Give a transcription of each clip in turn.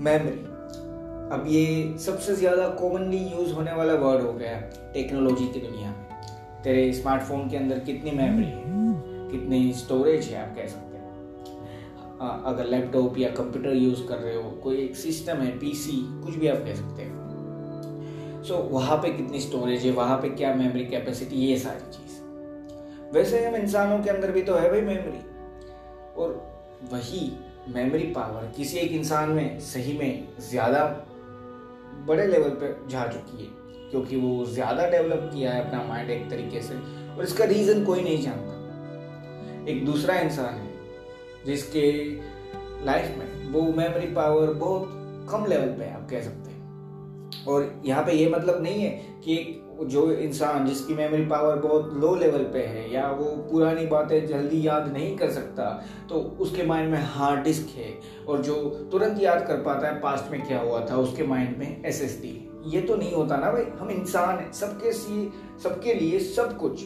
Memory अब ये सबसे ज़्यादा कॉमनली यूज़ होने वाला वर्ड हो गया है टेक्नोलॉजी की दुनिया में। तेरे स्मार्टफ़ोन के अंदर कितनी मेमोरी है? कितनी स्टोरेज है आप कह सकते हैं। अगर लैपटॉप या कंप्यूटर यूज़ कर रहे हो कोई एक सिस्टम है पीसी कुछ भी आप कह सकते हो। सो so, वहाँ पे कितनी स्टोरेज है वहाँ पे क्या मेमोरी कैपेसिटी ये सारी चीज़। वैसे हम इंसानों के अंदर भी तो है भाई मेमोरी और वही मेमोरी पावर किसी एक इंसान में सही में ज़्यादा बड़े लेवल पे जा चुकी है, क्योंकि वो ज़्यादा डेवलप किया है अपना माइंड एक तरीके से, और इसका रीज़न कोई नहीं जानता। एक दूसरा इंसान है, जिसके लाइफ में वो मेमोरी पावर बहुत कम लेवल पे है आप कह सकते हैं। और यहाँ पे ये मतलब नहीं है कि जो इंसान जिसकी मेमोरी पावर बहुत लो लेवल पे है या वो पुरानी बातें जल्दी याद नहीं कर सकता तो उसके माइंड में हार्ड डिस्क है और जो तुरंत याद कर पाता है पास्ट में क्या हुआ था, उसके माइंड में एस एस डी ये तो नहीं होता ना भाई, हम इंसान हैं, सबके सी, सबके लिए सब कुछ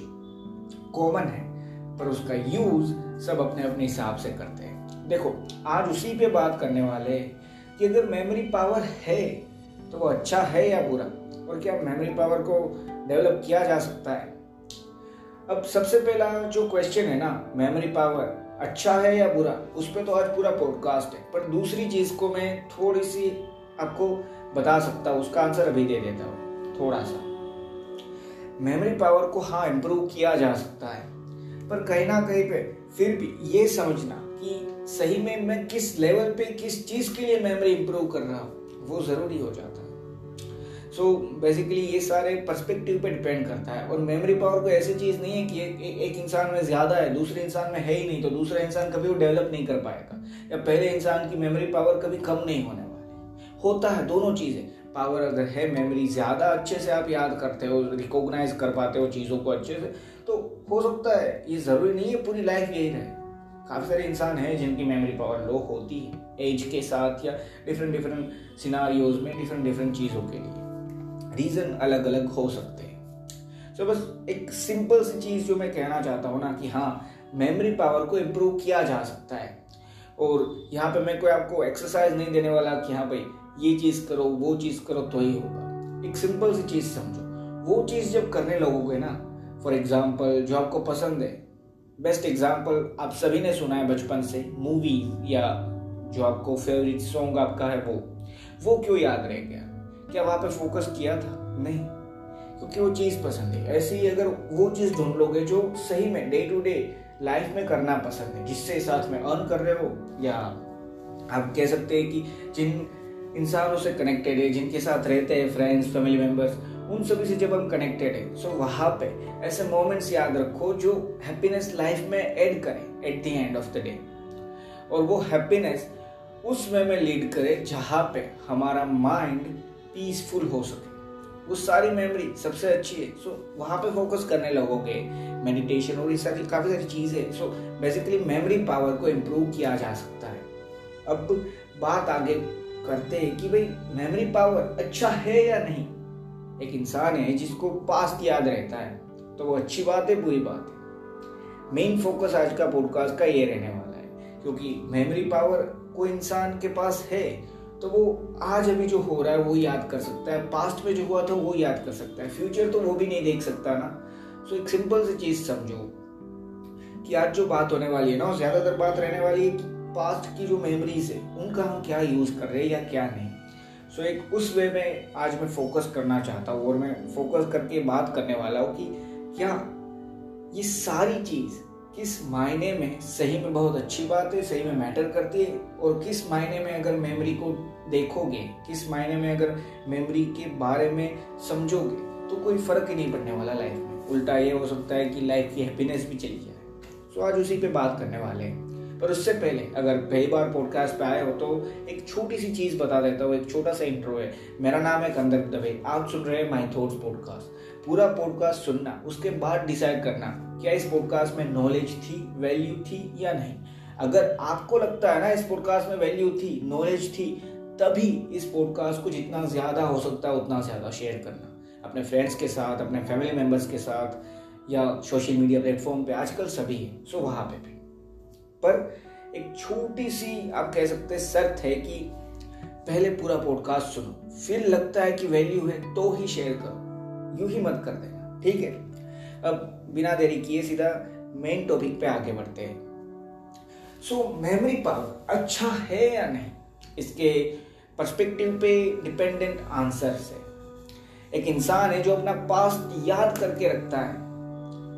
कॉमन है, पर उसका यूज़ सब अपने अपने हिसाब से करते हैं। देखो, आज उसी पे बात करने वाले कि अगर मेमोरी पावर है तो वो अच्छा है या बुरा? और क्या मेमोरी पावर को डेवलप किया जा सकता है? अब सबसे पहला जो क्वेश्चन है ना मेमोरी पावर अच्छा है या बुरा, उस पर तो आज पूरा पॉडकास्ट है। पर दूसरी चीज़ को मैं थोड़ी सी आपको बता सकता हूँ, उसका आंसर अभी दे देता हूँ थोड़ा सा मेमोरी पावर को हाँ इम्प्रूव किया जा सकता है। पर कहीं ना कहीं पे फिर भी ये समझना कि सही में मैं किस लेवल पे, किस चीज़ के लिए मेमोरी इम्प्रूव कर रहा हूँ, वो ज़रूरी हो जाता है। सो बेसिकली ये सारे पर्सपेक्टिव पे डिपेंड करता है। और मेमोरी पावर कोई ऐसी चीज़ नहीं है कि एक, एक इंसान में ज़्यादा है दूसरे इंसान में है ही नहीं तो दूसरा इंसान कभी वो डेवलप नहीं कर पाएगा। या पहले इंसान की मेमोरी पावर कभी कम नहीं होने वाली होता है दोनों चीज़ें। पावर अगर है मेमोरी ज़्यादा अच्छे से आप याद करते हो रिकॉग्नाइज कर पाते हो चीज़ों को अच्छे से तो हो सकता है ये ज़रूरी नहीं है पूरी लाइफ यही रहे। काफ़ी सारे इंसान हैं जिनकी मेमोरी पावर लो होती है एज के साथ या डिफरेंट डिफरेंट सिनारियोज में डिफरेंट डिफरेंट चीज़ों के लिए। रीज़न अलग अलग हो सकते हैं। सो so, बस एक सिंपल सी चीज़ जो मैं कहना चाहता हूँ ना कि हाँ मेमोरी पावर को इम्प्रूव किया जा सकता है। और यहाँ पे मैं कोई आपको एक्सरसाइज नहीं देने वाला कि हाँ भाई ये चीज़ करो वो चीज़ करो तो ही होगा। एक सिंपल सी चीज़ समझो। वो चीज़ जब करने लगोगे ना फॉर एग्ज़ाम्पल जो आपको पसंद है। बेस्ट एग्ज़ाम्पल आप सभी ने सुना है बचपन से मूवी या जो आपको फेवरेट सॉन्ग आपका है वो। वो क्यों याद रह गया? क्या वहाँ पे फोकस किया था? नहीं। क्योंकि वो चीज़ पसंद है। ऐसे ही अगर वो चीज़ ढूंढ लोगे जो सही में डे टू डे लाइफ में करना पसंद है, जिससे साथ में अर्न कर रहे हो, या आप कह सकते हैं कि जिन इंसानों से कनेक्टेड है, जिनके साथ रहते हैं फ्रेंड्स फैमिली मेंबर्स उन सभी से जब हम कनेक्टेड है सो वहाँ पे ऐसे मोमेंट्स याद रखो जो हैप्पीनेस लाइफ में ऐड करें at the end of the day और वो हैप्पीनेस उस वे में लीड करे जहाँ पे हमारा माइंड पीसफुल हो सके। वो सारी मेमोरी सबसे अच्छी है। सो so, वहाँ पे फोकस करने लगोगे। मेडिटेशन और ये सारी काफ़ी सारी चीज़ें। सो बेसिकली मेमोरी पावर को इम्प्रूव किया जा सकता है। अब बात आगे करते हैं कि भाई मेमोरी पावर अच्छा है या नहीं? एक इंसान है जिसको पास्ट याद रहता है तो वो अच्छी बात है बुरी बात है। मेन फोकस आज का पॉडकास्ट का ये रहने वाला है। क्योंकि मेमोरी पावर कोई इंसान के पास है तो वो आज अभी जो हो रहा है वो याद कर सकता है। पास्ट में जो हुआ था वो याद कर सकता है। फ्यूचर तो वो भी नहीं देख सकता ना। सो एक सिंपल सी चीज़ समझो कि आज जो बात होने वाली है ना ज़्यादातर बात रहने वाली है कि पास्ट की जो मेमोरीज है उनका हम क्या यूज़ कर रहे हैं या क्या नहीं। सो so, एक उस वे में आज मैं फोकस करना चाहता हूँ और मैं फोकस करके बात करने वाला हूँ कि क्या ये सारी चीज़ किस मायने में सही में बहुत अच्छी बात है, सही में मैटर करती है, और किस मायने में अगर मेमोरी को देखोगे, किस मायने में अगर मेमोरी के बारे में समझोगे तो कोई फ़र्क ही नहीं पड़ने वाला लाइफ में। उल्टा ये हो सकता है कि लाइफ की हैप्पीनेस भी चली जाए। सो आज उसी पे बात करने वाले हैं। पर उससे पहले, अगर पहली बार पॉडकास्ट पे आए हो तो एक छोटी सी चीज़ बता देता हूँ, एक छोटा सा इंट्रो है। मेरा नाम है कंदर दवे, आप सुन रहे हैं माई थॉट्स पॉडकास्ट पूरा पॉडकास्ट सुनना, उसके बाद डिसाइड करना क्या इस पॉडकास्ट में नॉलेज थी वैल्यू थी या नहीं। अगर आपको लगता है ना इस पॉडकास्ट में वैल्यू थी नॉलेज थी, तभी इस पॉडकास्ट को जितना ज़्यादा हो सकता है, उतना ज़्यादा शेयर करना। अपने फ्रेंड्स के साथ, अपने फैमिली मेंबर्स के साथ या सोशल मीडिया प्लेटफॉर्म पे आजकल सभी है सो वहाँ पे भी। पर एक छोटी सी, आप कह सकते हैं, शर्त है कि पहले पूरा पॉडकास्ट सुनो। फिर लगता है कि वैल्यू है तो ही शेयर करो। यूँ ही मत कर देना, ठीक है? अब बिना देरी किए सीधा मेन टॉपिक पे आगे बढ़ते हैं। सो मेमोरी पावर अच्छा है या नहीं? इसके पर्सपेक्टिव पे डिपेंडेंट आंसर से एक इंसान है जो अपना पास्ट याद करके रखता है,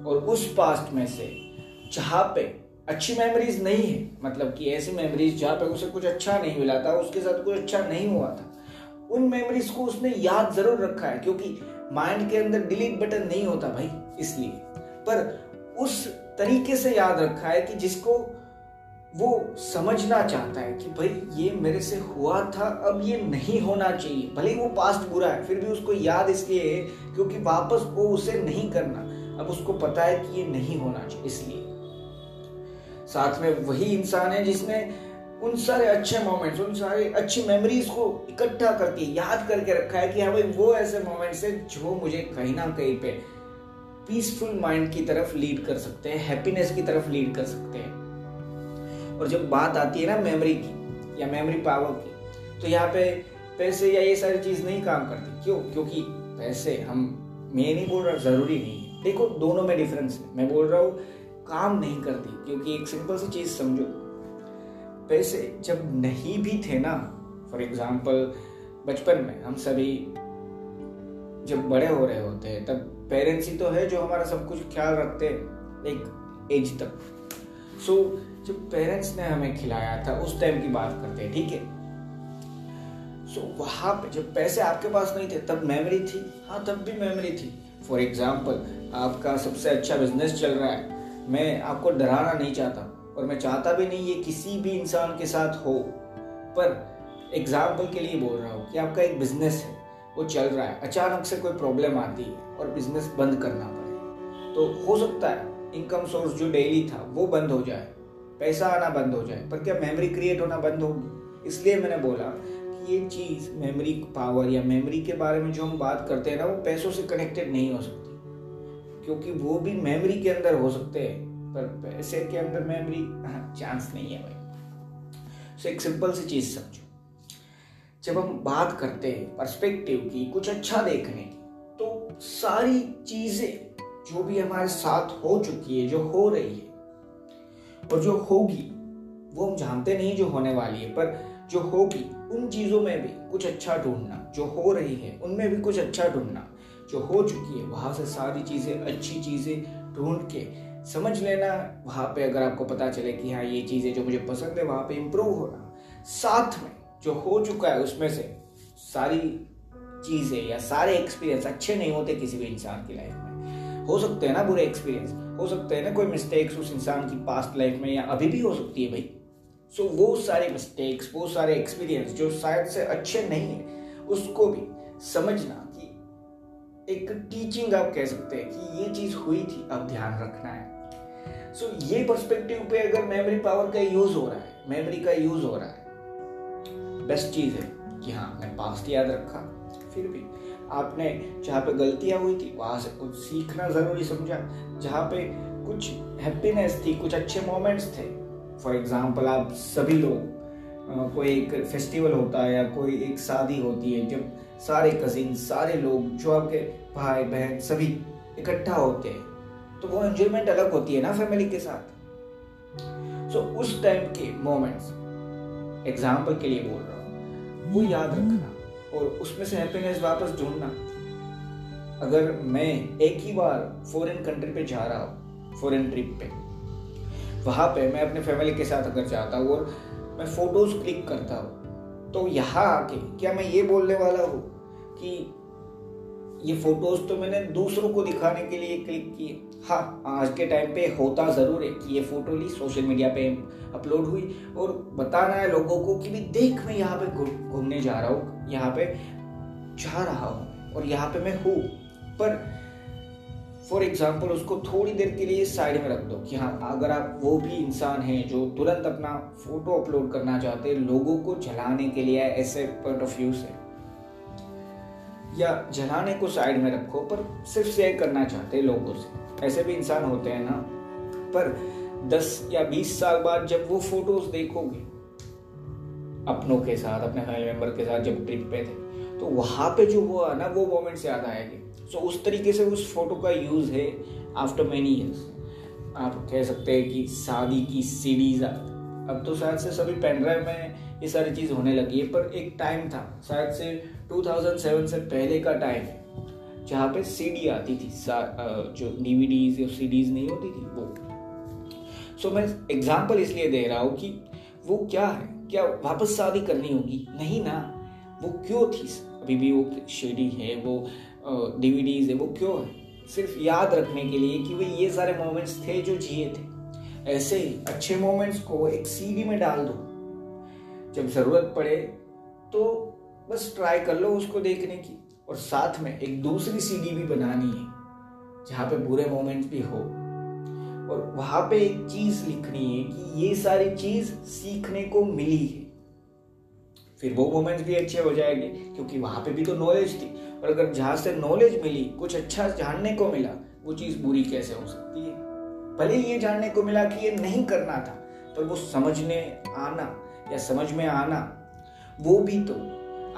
और उस पास्ट में से जहाँ पे अच्छी मेमोरीज नहीं है मतलब कि ऐसी मेमोरीज जहाँ पे उसे कुछ अच्छा नहीं मिला था, उसके साथ कुछ अच्छा नहीं हुआ था, उन मेमोरीज को उसने याद ज़रूर रखा है, क्योंकि माइंड के अंदर डिलीट बटन नहीं होता भाई, इसलिए। पर उस तरीके से याद रखा है कि जिसको वो समझना चाहता है कि भाई, ये मेरे से हुआ था, अब ये नहीं होना चाहिए। भले ही वो पास्ट बुरा है, फिर भी उसको याद इसलिए है क्योंकि वापस वो उसे नहीं करना। अब उसको पता है कि ये नहीं होना चाहिए, इसलिए। साथ में वही इंसान है जिसने उन सारे अच्छे मोमेंट्स उन सारे अच्छी मेमोरीज को इकट्ठा करके, याद करके रखा है कि हाँ भाई, वो ऐसे मोमेंट्स है जो मुझे कहीं ना कहीं पे पीसफुल माइंड की तरफ़ लीड कर सकते हैं हैप्पीनेस की तरफ़ लीड कर सकते हैं। और जब बात आती है ना मेमोरी की, या मेमोरी पावर की तो यहाँ पे पैसे या ये सारी चीज़ नहीं काम करती। क्यों? क्योंकि पैसे हम, मैं नहीं बोल रहा ज़रूरी नहीं है। देखो, दोनों में डिफरेंस है। मैं बोल रहा हूँ, काम नहीं करती। क्योंकि एक सिंपल सी चीज़ समझो। पैसे जब नहीं भी थे ना फॉर एग्ज़ाम्पल बचपन में हम सभी जब बड़े हो रहे होते हैं तब पेरेंट्स ही तो है जो हमारा सब कुछ ख्याल रखते हैं एक एज तक। सो so, जब पेरेंट्स ने हमें खिलाया था उस टाइम की बात करते हैं ठीक है? सो so, वहाँ पे जब पैसे आपके पास नहीं थे तब मेमोरी थी। हाँ तब भी मेमोरी थी। फॉर एग्ज़ाम्पल आपका सबसे अच्छा बिज़नेस चल रहा है। मैं आपको डराना नहीं चाहता। और मैं चाहता भी नहीं ये किसी भी इंसान के साथ हो, पर एग्ज़ाम्पल के लिए बोल रहा हूँ कि आपका एक बिज़नेस है, वो चल रहा है, अचानक से कोई प्रॉब्लम आती है और बिज़नेस बंद करना पड़े। तो हो सकता है इनकम सोर्स जो डेली था, वो बंद हो जाए, पैसा आना बंद हो जाए, पर क्या मेमोरी क्रिएट होना बंद होगी? इसलिए मैंने बोला कि ये चीज़ मेमोरी पावर या मेमोरी के बारे में जो हम बात करते हैं ना, वो पैसों से कनेक्टेड नहीं हो सकती, क्योंकि वो भी मेमोरी के अंदर हो सकते हैं। पर पैसे के अंदर मेमोरी चांस नहीं है भाई। सो एक सिंपल सी चीज़ समझो। जब हम बात करते हैं पर्सपेक्टिव की कुछ अच्छा देखने की तो सारी चीज़ें जो भी हमारे साथ हो चुकी है, जो हो रही है, और जो होगी, वो हम जानते नहीं जो होने वाली है, पर जो होगी, उन चीज़ों में भी कुछ अच्छा ढूंढना, जो हो रही है, उनमें भी कुछ अच्छा ढूंढना, जो हो चुकी है, वहाँ से सारी चीज़ें, अच्छी चीज़ें ढूंढ के समझ लेना। वहाँ पे अगर आपको पता चले कि हाँ ये चीज़ें जो मुझे पसंद है वहाँ पे इम्प्रूव होना साथ में जो हो चुका है उसमें से सारी चीज़ें या सारे एक्सपीरियंस अच्छे नहीं होते किसी भी इंसान की लाइफ में। हो सकते हैं ना बुरे एक्सपीरियंस हो सकते हैं ना कोई मिस्टेक्स उस इंसान की पास्ट लाइफ में या अभी भी हो सकती है भाई। सो so, वो सारे मिस्टेक्स वो सारे एक्सपीरियंस जो शायद से अच्छे नहीं है उसको भी समझना कि एक टीचिंग आप कह सकते हैं कि ये चीज़ हुई थी अब ध्यान रखना है। सो so, ये पर्सपेक्टिव पे अगर मेमोरी पावर का यूज़ हो रहा है मेमोरी का यूज़ हो रहा है बेस्ट चीज़ है कि हाँ मैं पास्ट याद रखा फिर भी आपने जहाँ पे गलतियाँ हुई थी वहाँ से कुछ सीखना ज़रूरी समझा। जहाँ पे कुछ हैप्पीनेस थी कुछ अच्छे मोमेंट्स थे। फॉर एग्ज़ाम्पल आप सभी लोग कोई एक फेस्टिवल होता है या कोई एक शादी होती है जब सारे कजिन सारे लोग जो आपके भाई बहन सभी इकट्ठा होते हैं तो वो एंजॉयमेंट अलग होती है ना फैमिली के साथ। सो so, उस टाइम के मोमेंट्स एग्ज़ाम्पल के लिए बोल रहा हूँ। वो याद रखना और उसमें से हैप्पीनेस वापस ढूंढना। अगर मैं एक ही बार फॉरेन कंट्री पे जा रहा हूँ फॉरेन ट्रिप पे वहाँ पे मैं अपने फैमिली के साथ अगर जाता हूँ और मैं फ़ोटोज़ क्लिक करता हूँ तो यहाँ आके क्या मैं ये बोलने वाला हूँ कि ये फ़ोटोज़ तो मैंने दूसरों को दिखाने के लिए क्लिक किए। हाँ आज के टाइम पे होता ज़रूर है कि ये फ़ोटो ली सोशल मीडिया पे अपलोड हुई। और बताना है लोगों को कि भी देख मैं यहाँ पे घूमने जा रहा हूँ, यहाँ पे जा रहा हूँ और यहाँ पे मैं हूँ। पर फॉर एग्ज़ाम्पल उसको थोड़ी देर के लिए साइड में रख दो कि हाँ अगर आप वो भी इंसान हैं जो तुरंत अपना फ़ोटो अपलोड करना चाहते हैं, लोगों को जलाने के लिए ऐसे पॉइंट ऑफ़ व्यू से या जलाने को साइड में रखो, पर सिर्फ़ शेयर करना चाहते हैं लोगों से। ऐसे भी इंसान होते हैं ना। पर 10 या 20 साल बाद जब वो फ़ोटोज़ देखोगे, अपनों के साथ, अपने फैमिली मेंबर के साथ जब ट्रिप पे थे तो वहाँ पे जो हुआ ना, वो मोमेंट्स याद आएँगे। सो उस तरीके से उस फ़ोटो का यूज़ है आफ्टर मैनी ईयर्स आप कह सकते हैं कि शादी की सीडीज अब तो शायद से सभी पेन ड्राइव में ये सारी चीज़ होने लगी है, पर एक टाइम था, शायद से 2007 से पहले का टाइम है जहाँ पे सीडी आती थी जो डीवीडीज या सीडीज नहीं होती थी, वो। सो मैं एग्ज़ाम्पल इसलिए दे रहा हूँ कि वो क्या है, क्या वापस शादी करनी होगी? नहीं ना, वो क्यों थी? अभी भी वो शेडी है, वो डीवीडीज है, वो क्यों है? सिर्फ़ याद रखने के लिए कि भाई ये सारे मोमेंट्स थे जो जिए थे। ऐसे ही अच्छे मोमेंट्स को एक सीडी में डाल दो। जब ज़रूरत पड़े तो बस ट्राई कर लो उसको देखने की। और साथ में एक दूसरी सीडी भी बनानी है, जहाँ पे बुरे मोमेंट्स भी हो। और वहाँ पे एक चीज़ लिखनी है कि ये सारी चीज़ सीखने को मिली है। फिर वो मोमेंट्स भी अच्छे हो जाएँगे, क्योंकि वहाँ पे भी तो नॉलेज थी। और अगर जहाँ से नॉलेज मिली, कुछ अच्छा जानने को मिला, वो चीज़ बुरी कैसे हो सकती है? भले ये जानने को मिला कि ये नहीं करना था, पर वो समझने आना या समझ में आना, वो भी तो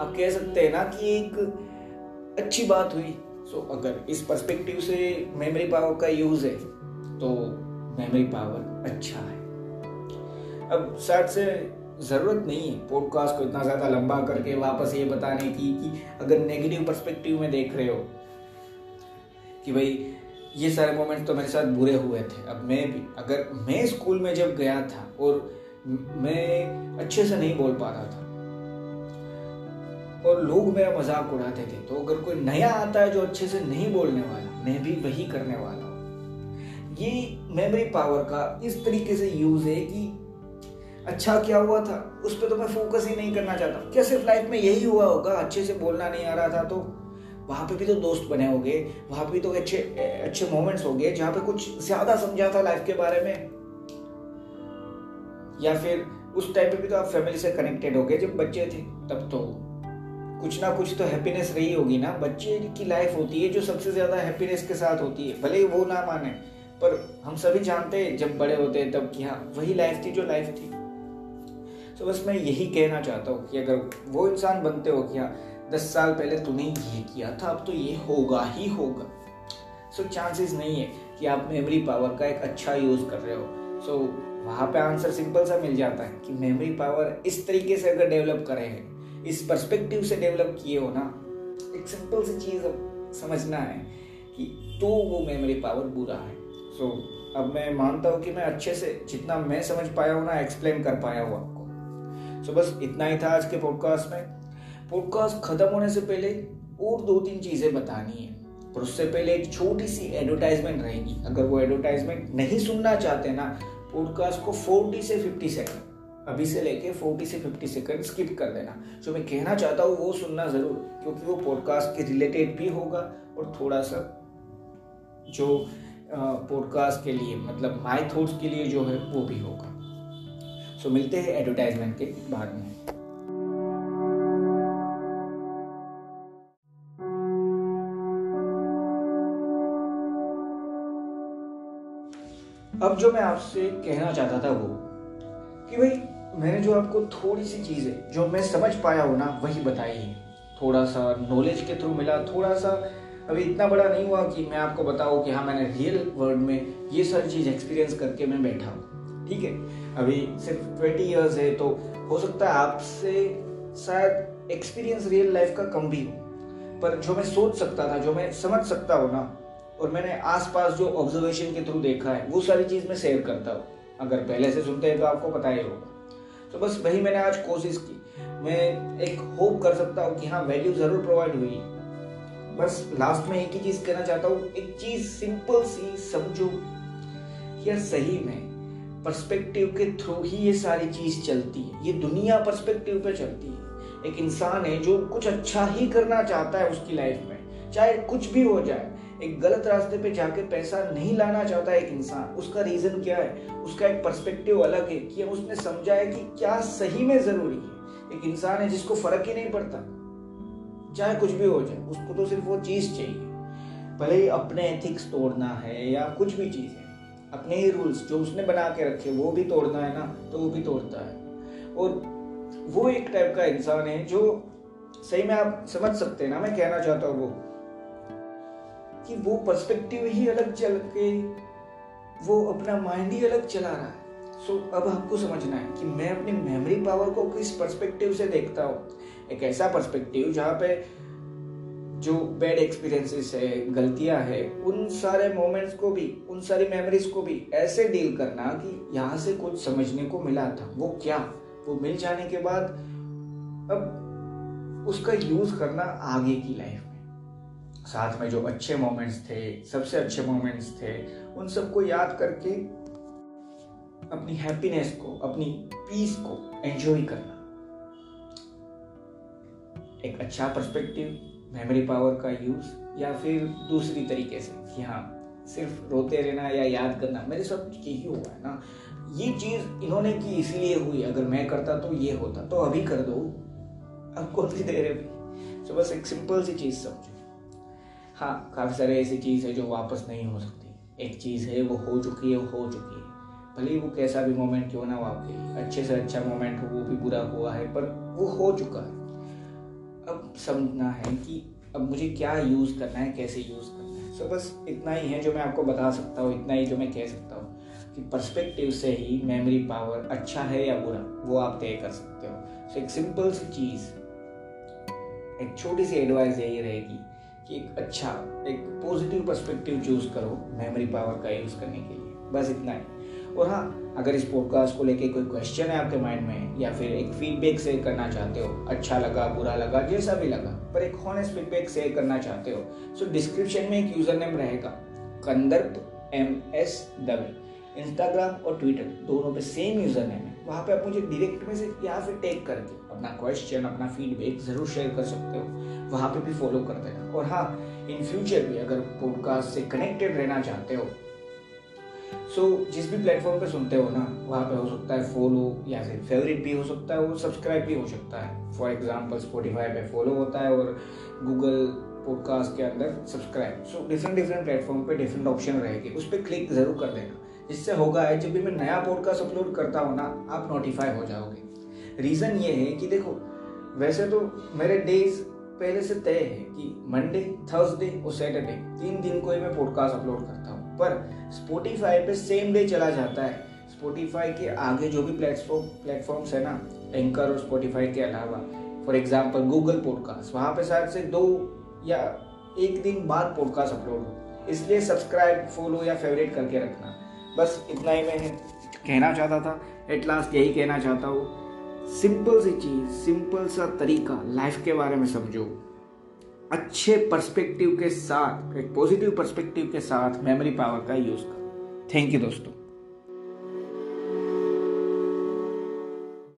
आप कह सकते हैं ना कि एक अच्छी बात हुई। सो अगर इस पर्सपेक्टिव से मेमोरी पावर का यूज़ है तो मेमोरी पावर अच्छा है। अब शायद से ज़रूरत नहीं है पॉडकास्ट को इतना ज़्यादा लंबा करके वापस ये बताने की कि अगर नेगेटिव पर्सपेक्टिव में देख रहे हो कि भाई ये सारे मोमेंट तो मेरे साथ बुरे हुए थे। अब मैं भी, अगर मैं स्कूल में जब गया था और मैं अच्छे से नहीं बोल पा रहा था, और लोग मेरा मज़ाक उड़ाते थे तो अगर कोई नया आता है जो अच्छे से नहीं बोलने वाला, मैं भी वही करने वाला ये मेमोरी पावर का इस तरीके से यूज़ है कि अच्छा क्या हुआ था, उस पर तो मैं फोकस ही नहीं करना चाहता। क्या सिर्फ़ लाइफ में यही हुआ होगा, अच्छे से बोलना नहीं आ रहा था तो वहाँ पे भी तो दोस्त बने होंगे, वहाँ पे भी तो अच्छे अच्छे मोमेंट्स हो गए जहाँ पे कुछ ज़्यादा समझा था लाइफ के बारे में। या फिर उस टाइम पे भी तो आप फैमिली से कनेक्टेड हो गए जब बच्चे थे, तब तो। कुछ ना कुछ तो हैप्पीनेस रही होगी ना। बच्चे की लाइफ होती है जो सबसे ज़्यादा हैप्पीनेस के साथ होती है, भले ही वो ना माने। पर हम सभी जानते हैं, जब बड़े होते हैं तब कि हाँ वही लाइफ थी जो लाइफ थी। तो बस मैं यही कहना चाहता हूँ कि अगर वो इंसान बनते हो कि हाँ दस साल पहले तूने ये किया था अब तो ये होगा ही होगा। सो so, चांसेस नहीं है कि आप मेमोरी पावर का एक अच्छा यूज़ कर रहे हो। सो so, वहाँ पे आंसर सिंपल सा मिल जाता है कि मेमोरी पावर इस तरीके से अगर डेवलप करे हैं इस पर्सपेक्टिव से डेवलप किए हो ना एक सिंपल सी चीज़ अब समझना है कि तो वो मेमोरी पावर बुरा है। सो so, अब मैं मानता हूँ कि मैं अच्छे से जितना मैं समझ पाया हूँ ना एक्सप्लेन कर पाया हूँ आपको। सो so, बस इतना ही था आज के पॉडकास्ट में। पॉडकास्ट खत्म होने से पहले और दो तीन चीज़ें बतानी है। पर उससे पहले एक छोटी सी एडवर्टाइजमेंट रहेगी। अगर वो एडवर्टाइजमेंट नहीं सुनना चाहते ना पॉडकास्ट को 40 से 50 सेकंड अभी से लेके 40 से 50 सेकंड स्किप कर देना। जो मैं कहना चाहता हूँ, वो सुनना ज़रूर, क्योंकि वो पॉडकास्ट के रिलेटेड भी होगा और थोड़ा सा जो पॉडकास्ट के लिए मतलब माय थॉट्स के लिए जो है, वो भी होगा। सो मिलते हैं एडवर्टाइजमेंट के बाद में। अब जो मैं आपसे कहना चाहता था वो, कि भाई, मैंने जो आपको थोड़ी सी चीज़ें जो मैं समझ पाया हूँ ना, वही बताई है थोड़ा सा नॉलेज के थ्रू मिला, थोड़ा सा अभी इतना बड़ा नहीं हुआ कि मैं आपको बताऊँ कि हाँ मैंने रियल वर्ल्ड में ये सारी चीज़ एक्सपीरियंस करके मैं बैठा हूँ। ठीक है? अभी सिर्फ़ ट्वेंटी ईयर्स है तो हो सकता है आपसे शायद एक्सपीरियंस रियल लाइफ का कम भी हो। पर जो मैं सोच सकता था, जो मैं समझ सकता हूँ ना और मैंने आसपास जो ऑब्जर्वेशन के थ्रू देखा है, वो सारी चीज़ मैं शेयर करता हूँ। अगर पहले से सुनते हैं तो आपको पता ही होगा। तो बस वही मैंने आज कोशिश की। मैं एक होप कर सकता हूँ कि हाँ वैल्यू ज़रूर प्रोवाइड हुई। बस लास्ट में एक ही चीज़ कहना चाहता हूँ, एक चीज़ सिंपल सी समझो या सही में पर्सपेक्टिव के थ्रू ही ये सारी चीज़ चलती है। ये दुनिया पर्सपेक्टिव पे चलती है। एक इंसान है जो कुछ अच्छा ही करना चाहता है उसकी लाइफ में, चाहे कुछ भी हो जाए। एक गलत रास्ते पे जाके पैसा नहीं लाना चाहता एक इंसान। उसका रीजन क्या है? उसका एक पर्सपेक्टिव अलग है कि उसने समझा है कि क्या सही में ज़रूरी है। एक इंसान है जिसको फ़र्क ही नहीं पड़ता। चाहे कुछ भी हो जाए, उसको तो सिर्फ़ वो चीज़ चाहिए। भले ही अपने एथिक्स तोड़ना है या कुछ भी चीज़ है, अपने ही रूल्स जो उसने बना के रखे, वो भी तोड़ना है ना तो वो भी तोड़ता है। और वो एक टाइप का इंसान है जो सही में आप समझ सकते हैं ना, मैं कहना चाहता हूँ वो। कि वो पर्सपेक्टिव ही अलग चल के वो अपना माइंड ही अलग चला रहा है। सो so, अब आपको समझना है कि मैं अपनी मेमोरी पावर को किस पर्सपेक्टिव से देखता हूँ? एक ऐसा पर्सपेक्टिव जहाँ पे जो बैड एक्सपीरियंसेस है गलतियाँ है उन सारे मोमेंट्स को भी उन सारी मेमोरीज को भी ऐसे डील करना कि यहाँ से कुछ समझने को मिला था। वो क्या? वो मिल जाने के बाद अब उसका यूज़ करना आगे की लाइफ साथ में जो अच्छे मोमेंट्स थे, सबसे अच्छे मोमेंट्स थे, उन सबको याद करके अपनी हैप्पीनेस को, अपनी पीस को एंजॉय करना। एक अच्छा पर्सपेक्टिव मेमोरी पावर का यूज़ या फिर दूसरी तरीके से कि हाँ सिर्फ़ रोते रहना या याद करना, मेरे साथ यही हुआ है ना। ये चीज़ इन्होंने की इसलिए हुई, अगर मैं करता तो ये होता तो अभी कर दो। अब कौन सी देर अभी तो बस एक सिंपल सी चीज़ समझो। हाँ काफ़ी सारे ऐसी चीज़ है जो वापस नहीं हो सकती। एक चीज़ है, वो हो चुकी है हो चुकी है। भले ही वो कैसा भी मोमेंट क्यों ना हो आपके अच्छे से अच्छा मोमेंट हो, वो भी बुरा हुआ है, पर वो हो चुका है। अब समझना है कि अब मुझे क्या यूज़ करना है, कैसे यूज़ करना है। सो बस इतना ही है जो मैं आपको बता सकता हूँ, इतना ही जो मैं कह सकता हूँ कि पर्सपेक्टिव से ही मेमोरी पावर अच्छा है या बुरा, वो आप तय कर सकते हो। सो एक सिंपल सी चीज़, एक छोटी सी एडवाइस यही रहेगी कि एक अच्छा एक पॉजिटिव पर्सपेक्टिव चूज़ करो मेमोरी पावर का यूज़ करने के लिए। बस इतना ही। और हाँ अगर इस पॉडकास्ट को लेके कोई क्वेश्चन है आपके माइंड में, या फिर एक फीडबैक शेयर करना चाहते हो अच्छा लगा, बुरा लगा, जैसा भी लगा, पर एक हॉनेस्ट फीडबैक शेयर करना चाहते हो सो डिस्क्रिप्शन में एक यूज़र नेम रहेगा, Kandarp M S Dave Instagram और ट्विटर दोनों पे सेम यूज़र नेम है। वहाँ पे आप मुझे डायरेक्ट मैसेज या फिर टेक करके अपना क्वेश्चन अपना फीडबैक ज़रूर शेयर कर सकते हो। वहाँ पे भी फॉलो कर देना। और हाँ इन फ्यूचर भी अगर पॉडकास्ट से कनेक्टेड रहना चाहते हो सो so, जिस भी प्लेटफॉर्म पे सुनते हो ना वहाँ पे हो सकता है फॉलो या फिर फेवरेट भी हो सकता है और सब्सक्राइब भी हो सकता है। फॉर एग्ज़ाम्पल स्पोटिफाई पे फॉलो होता है और गूगल पॉडकास्ट के अंदर subscribe so different different platform पे डिफरेंट ऑप्शन रहेगी। उस पर क्लिक ज़रूर कर देना। जिससे होगा है जब भी मैं नया पॉडकास्ट अपलोड करता हूँ ना आप नोटिफाई हो जाओगे। रीज़न ये है कि देखो, वैसे तो मेरे डेज़ पहले से तय है कि मंडे थर्सडे और सैटरडे तीन दिन को ही मैं पॉडकास्ट अपलोड करता हूँ। पर स्पोटिफाई पे सेम डे चला जाता है। स्पोटिफाई के आगे जो भी प्लेटफॉर्म प्लेटफॉर्म्स है ना एंकर और स्पोटिफाई के अलावा फॉर एग्ज़ाम्पल गूगल पॉडकास्ट वहाँ पे शायद से दो या एक दिन बाद पॉडकास्ट अपलोड हो। इसलिए सब्सक्राइब फॉलो या फेवरेट करके रखना। बस इतना ही मैं कहना चाहता था। एट लास्ट यही कहना चाहता हूँ। सिंपल सी चीज़, सिंपल सा तरीका लाइफ के बारे में समझो। अच्छे पर्सपेक्टिव के साथ, एक पॉजिटिव पर्सपेक्टिव के साथ मेमोरी पावर का यूज़ करो। थैंक यू दोस्तों।